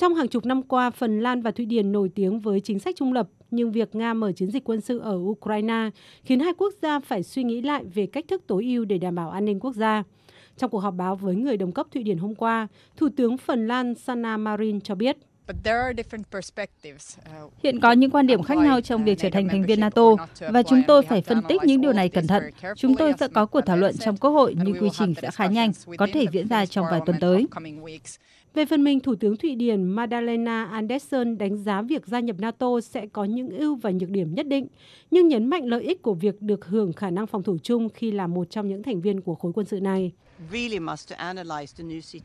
Trong hàng chục năm qua, Phần Lan và Thụy Điển nổi tiếng với chính sách trung lập, nhưng việc Nga mở chiến dịch quân sự ở Ukraine khiến hai quốc gia phải suy nghĩ lại về cách thức tối ưu để đảm bảo an ninh quốc gia. Trong cuộc họp báo với người đồng cấp Thụy Điển hôm qua, Thủ tướng Phần Lan Sanna Marin cho biết Hiện có những quan điểm khác nhau trong việc trở thành thành viên NATO và chúng tôi phải phân tích những điều này cẩn thận. Chúng tôi sẽ có cuộc thảo luận trong Quốc hội nhưng quy trình sẽ khá nhanh, có thể diễn ra trong vài tuần tới. Về phần mình, Thủ tướng Thụy Điển Madalena Andersson đánh giá việc gia nhập NATO sẽ có những ưu và nhược điểm nhất định, nhưng nhấn mạnh lợi ích của việc được hưởng khả năng phòng thủ chung khi là một trong những thành viên của khối quân sự này.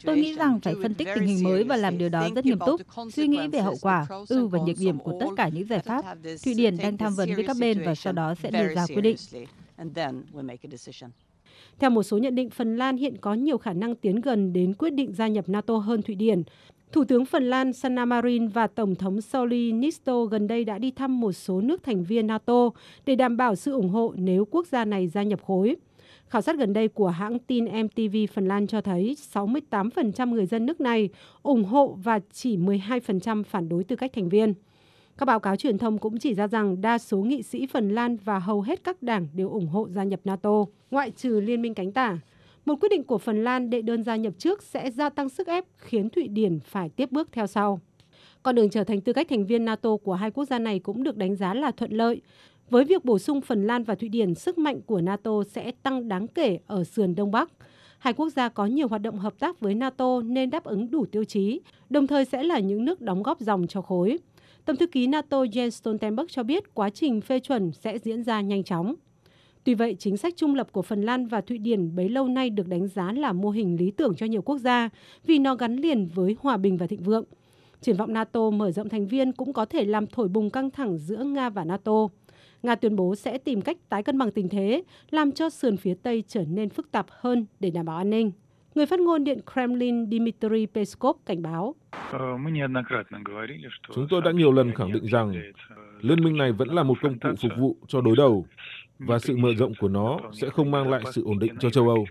Tôi nghĩ rằng phải phân tích tình hình mới và làm điều đó rất nghiêm túc, suy nghĩ về hậu quả, ưu và nhược điểm của tất cả những giải pháp. Thụy Điển đang tham vấn với các bên và sau đó sẽ đưa ra quyết định. Theo một số nhận định, Phần Lan hiện có nhiều khả năng tiến gần đến quyết định gia nhập NATO hơn Thụy Điển. Thủ tướng Phần Lan Sanna Marin và Tổng thống Sauli Nisto gần đây đã đi thăm một số nước thành viên NATO để đảm bảo sự ủng hộ nếu quốc gia này gia nhập khối. Khảo sát gần đây của hãng tin MTV Phần Lan cho thấy 68% người dân nước này ủng hộ và chỉ 12% phản đối tư cách thành viên. Các báo cáo truyền thông cũng chỉ ra rằng đa số nghị sĩ Phần Lan và hầu hết các đảng đều ủng hộ gia nhập NATO, ngoại trừ Liên minh cánh tả. Một quyết định của Phần Lan đệ đơn gia nhập trước sẽ gia tăng sức ép khiến Thụy Điển phải tiếp bước theo sau. Con đường trở thành tư cách thành viên NATO của hai quốc gia này cũng được đánh giá là thuận lợi. Với việc bổ sung Phần Lan và Thụy Điển, sức mạnh của NATO sẽ tăng đáng kể ở sườn Đông Bắc. Hai quốc gia có nhiều hoạt động hợp tác với NATO nên đáp ứng đủ tiêu chí, đồng thời sẽ là những nước đóng góp dòng cho khối. Tổng thư ký NATO Jens Stoltenberg cho biết quá trình phê chuẩn sẽ diễn ra nhanh chóng. Tuy vậy, chính sách trung lập của Phần Lan và Thụy Điển bấy lâu nay được đánh giá là mô hình lý tưởng cho nhiều quốc gia vì nó gắn liền với hòa bình và thịnh vượng. Triển vọng NATO mở rộng thành viên cũng có thể làm thổi bùng căng thẳng giữa Nga và NATO. Nga tuyên bố sẽ tìm cách tái cân bằng tình thế, làm cho sườn phía Tây trở nên phức tạp hơn để đảm bảo an ninh. Người phát ngôn Điện Kremlin Dmitry Peskov cảnh báo. Chúng tôi đã nhiều lần khẳng định rằng liên minh này vẫn là một công cụ phục vụ cho đối đầu và sự mở rộng của nó sẽ không mang lại sự ổn định cho châu Âu.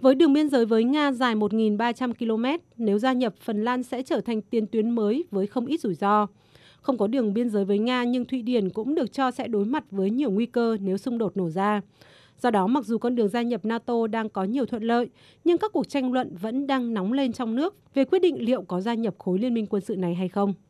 Với đường biên giới với Nga dài 1.300 km, nếu gia nhập, Phần Lan sẽ trở thành tiền tuyến mới với không ít rủi ro. Không có đường biên giới với Nga nhưng Thụy Điển cũng được cho sẽ đối mặt với nhiều nguy cơ nếu xung đột nổ ra. Do đó, mặc dù con đường gia nhập NATO đang có nhiều thuận lợi, nhưng các cuộc tranh luận vẫn đang nóng lên trong nước về quyết định liệu có gia nhập khối liên minh quân sự này hay không.